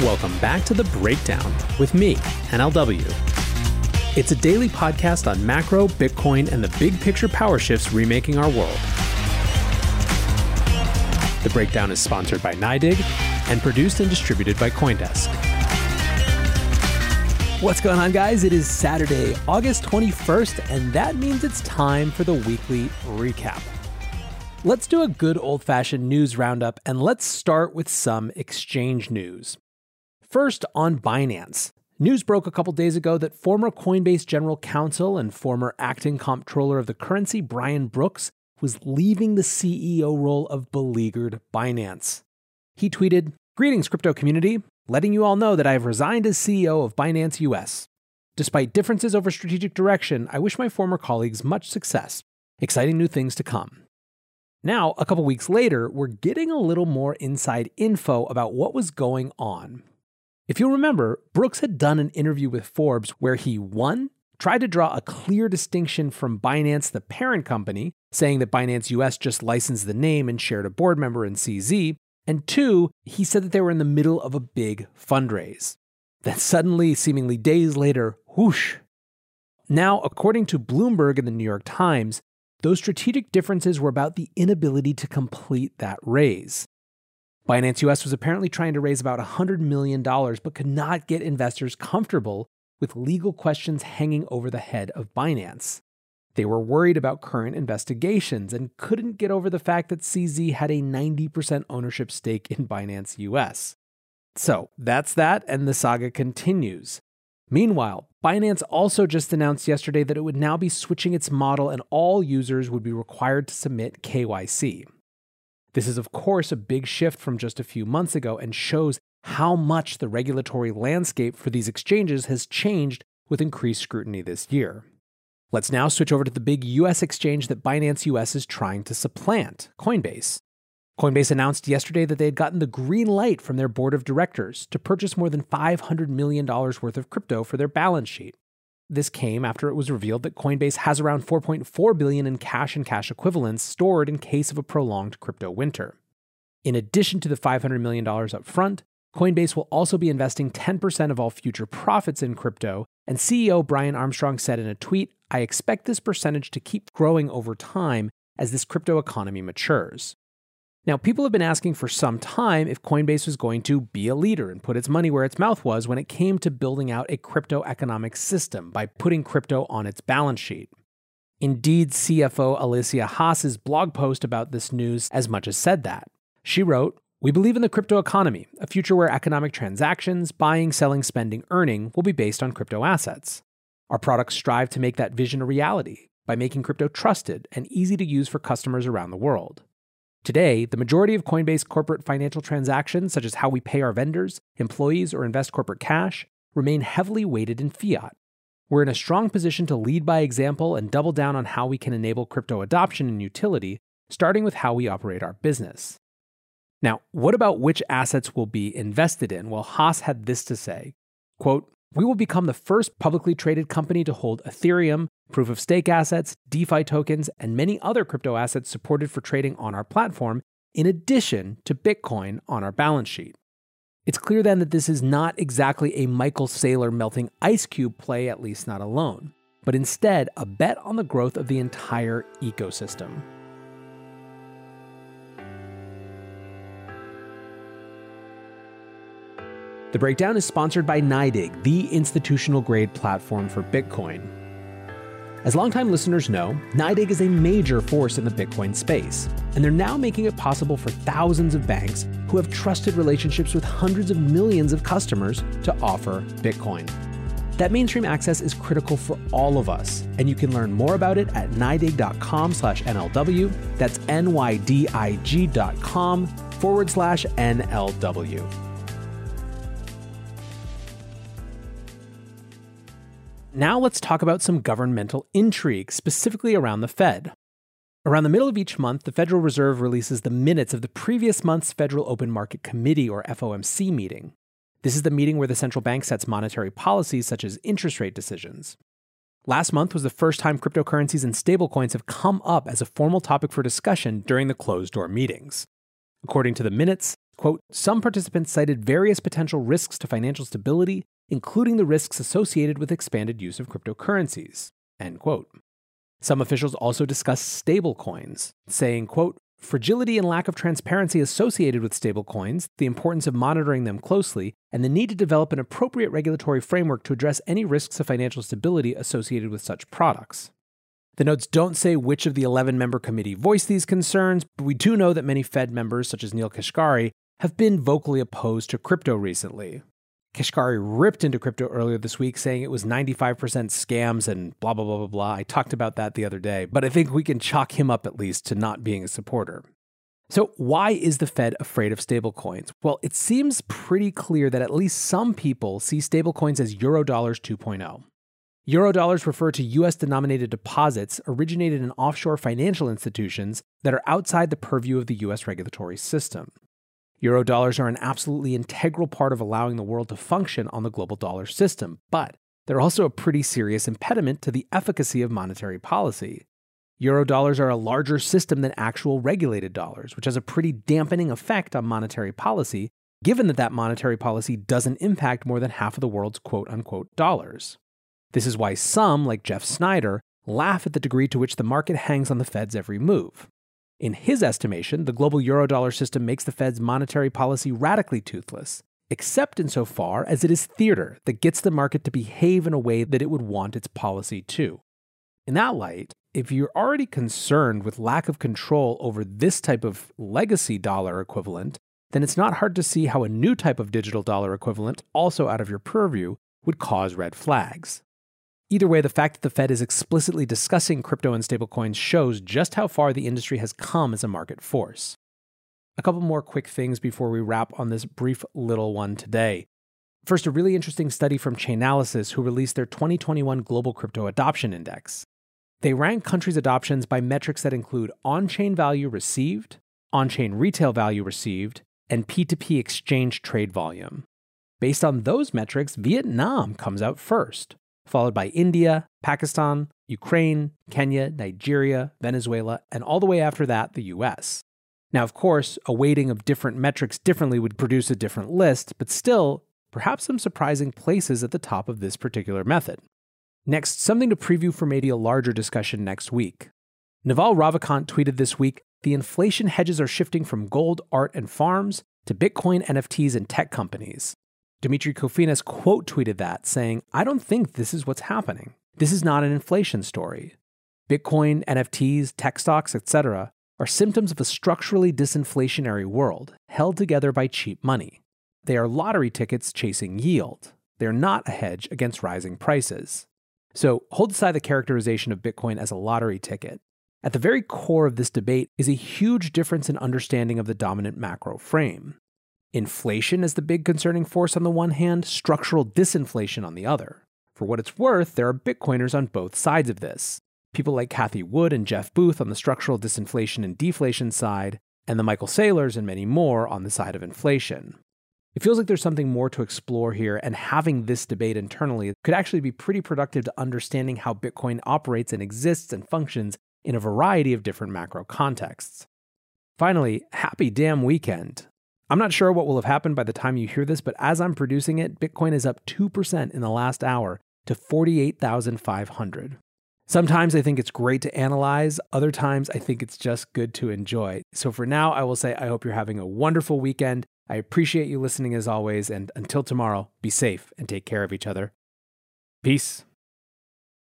Welcome back to The Breakdown with me, NLW. It's a daily podcast on macro, Bitcoin, and the big picture power shifts remaking our world. The Breakdown is sponsored by NYDIG and produced and distributed by Coindesk. What's going on, guys? It is Saturday, August 21st, and that means it's time for the weekly recap. Let's do a good old fashioned news roundup, and let's start with some exchange news. First, on Binance. News broke a couple days ago that former Coinbase general counsel and former acting comptroller of the currency, Brian Brooks, was leaving the CEO role of beleaguered Binance. He tweeted, Greetings, crypto community, letting you all know that I have resigned as CEO of Binance US. Despite differences over strategic direction, I wish my former colleagues much success. Exciting new things to come. Now, a couple weeks later, we're getting a little more inside info about what was going on. If you'll remember, Brooks had done an interview with Forbes where he, one, tried to draw a clear distinction from Binance, the parent company, saying that Binance US just licensed the name and shared a board member in CZ, and two, he said that they were in the middle of a big fundraise. Then suddenly, seemingly days later, whoosh. Now, according to Bloomberg and the New York Times, those strategic differences were about the inability to complete that raise. Binance US was apparently trying to raise about $100 million, but could not get investors comfortable with legal questions hanging over the head of Binance. They were worried about current investigations and couldn't get over the fact that CZ had a 90% ownership stake in Binance US. So that's that, and the saga continues. Meanwhile, Binance also just announced yesterday that it would now be switching its model and all users would be required to submit KYC. This is, of course, a big shift from just a few months ago and shows how much the regulatory landscape for these exchanges has changed with increased scrutiny this year. Let's now switch over to the big US exchange that Binance US is trying to supplant, Coinbase. Coinbase announced yesterday that they had gotten the green light from their board of directors to purchase more than $500 million worth of crypto for their balance sheet. This came after it was revealed that Coinbase has around 4.4 billion in cash and cash equivalents stored in case of a prolonged crypto winter. In addition to the $500 million up front, Coinbase will also be investing 10% of all future profits in crypto, and CEO Brian Armstrong said in a tweet, I expect this percentage to keep growing over time as this crypto economy matures. Now, people have been asking for some time if Coinbase was going to be a leader and put its money where its mouth was when it came to building out a crypto economic system by putting crypto on its balance sheet. Indeed, CFO Alicia Haas's blog post about this news as much as said that. She wrote, we believe in the crypto economy, a future where economic transactions, buying, selling, spending, earning will be based on crypto assets. Our products strive to make that vision a reality by making crypto trusted and easy to use for customers around the world. Today, the majority of Coinbase corporate financial transactions, such as how we pay our vendors, employees, or invest corporate cash, remain heavily weighted in fiat. We're in a strong position to lead by example and double down on how we can enable crypto adoption and utility, starting with how we operate our business. Now, what about which assets will be invested in? Well, Haas had this to say quote, We will become the first publicly traded company to hold Ethereum, proof of stake assets, DeFi tokens, and many other crypto assets supported for trading on our platform, in addition to Bitcoin on our balance sheet. It's clear then that this is not exactly a Michael Saylor melting ice cube play, at least not alone, but instead a bet on the growth of the entire ecosystem. The breakdown is sponsored by NYDIG, the institutional grade platform for Bitcoin. As longtime listeners know, NYDIG is a major force in the Bitcoin space, and they're now making it possible for thousands of banks who have trusted relationships with hundreds of millions of customers to offer Bitcoin. That mainstream access is critical for all of us, and you can learn more about it at nydig.com slash NLW. That's N-Y-D-I-G dot com forward slash NLW. Now let's talk about some governmental intrigue, specifically around the Fed. Around the middle of each month, the Federal Reserve releases the minutes of the previous month's Federal Open Market Committee, or FOMC, meeting. This is the meeting where the central bank sets monetary policies such as interest rate decisions. Last month was the first time cryptocurrencies and stablecoins have come up as a formal topic for discussion during the closed door meetings. According to the minutes, quote, some participants cited various potential risks to financial stability, including the risks associated with expanded use of cryptocurrencies, end quote. Some officials also discussed stablecoins, saying, quote, fragility and lack of transparency associated with stablecoins, the importance of monitoring them closely, and the need to develop an appropriate regulatory framework to address any risks of financial stability associated with such products. The notes don't say which of the 11 member committee voiced these concerns, but we do know that many Fed members, such as Neel Kashkari, have been vocally opposed to crypto recently. Kashkari ripped into crypto earlier this week, saying it was 95% scams and blah, blah, blah, blah, blah. I talked about that the other day, but I think we can chalk him up at least to not being a supporter. So, why is the Fed afraid of stablecoins? Well, it seems pretty clear that at least some people see stablecoins as Eurodollars 2.0. Eurodollars refer to US denominated deposits originated in offshore financial institutions that are outside the purview of the US regulatory system. Eurodollars are an absolutely integral part of allowing the world to function on the global dollar system, but they're also a pretty serious impediment to the efficacy of monetary policy. Eurodollars are a larger system than actual regulated dollars, which has a pretty dampening effect on monetary policy, given that that monetary policy doesn't impact more than half of the world's quote unquote dollars. This is why some, like Jeff Snyder, laugh at the degree to which the market hangs on the Fed's every move. In his estimation, the global eurodollar system makes the Fed's monetary policy radically toothless, except insofar as it is theater that gets the market to behave in a way that it would want its policy to. In that light, if you're already concerned with lack of control over this type of legacy dollar equivalent, then it's not hard to see how a new type of digital dollar equivalent, also out of your purview, would cause red flags. Either way, the fact that the Fed is explicitly discussing crypto and stablecoins shows just how far the industry has come as a market force. A couple more quick things before we wrap on this brief little one today. First, a really interesting study from Chainalysis, who released their 2021 Global Crypto Adoption Index. They rank countries' adoptions by metrics that include on chain value received, on chain retail value received, and P2P exchange trade volume. Based on those metrics, Vietnam comes out first followed by India, Pakistan, Ukraine, Kenya, Nigeria, Venezuela, and all the way after that, the US. Now, of course, a weighting of different metrics differently would produce a different list, but still, perhaps some surprising places at the top of this particular method. Next, something to preview for maybe a larger discussion next week. Naval Ravikant tweeted this week the inflation hedges are shifting from gold, art, and farms to Bitcoin, NFTs, and tech companies. Demetri Kofinas quote tweeted that, saying, I don't think this is what's happening. This is not an inflation story. Bitcoin, NFTs, tech stocks, etc., are symptoms of a structurally disinflationary world held together by cheap money. They are lottery tickets chasing yield. They're not a hedge against rising prices. So hold aside the characterization of Bitcoin as a lottery ticket. At the very core of this debate is a huge difference in understanding of the dominant macro frame. Inflation is the big concerning force on the one hand, structural disinflation on the other. For what it's worth, there are Bitcoiners on both sides of this. People like Cathie Wood and Jeff Booth on the structural disinflation and deflation side, and the Michael Saylors and many more on the side of inflation. It feels like there's something more to explore here, and having this debate internally could actually be pretty productive to understanding how Bitcoin operates and exists and functions in a variety of different macro contexts. Finally, happy damn weekend. I'm not sure what will have happened by the time you hear this, but as I'm producing it, Bitcoin is up 2% in the last hour to 48,500. Sometimes I think it's great to analyze, other times I think it's just good to enjoy. So for now, I will say I hope you're having a wonderful weekend. I appreciate you listening as always, and until tomorrow, be safe and take care of each other. Peace.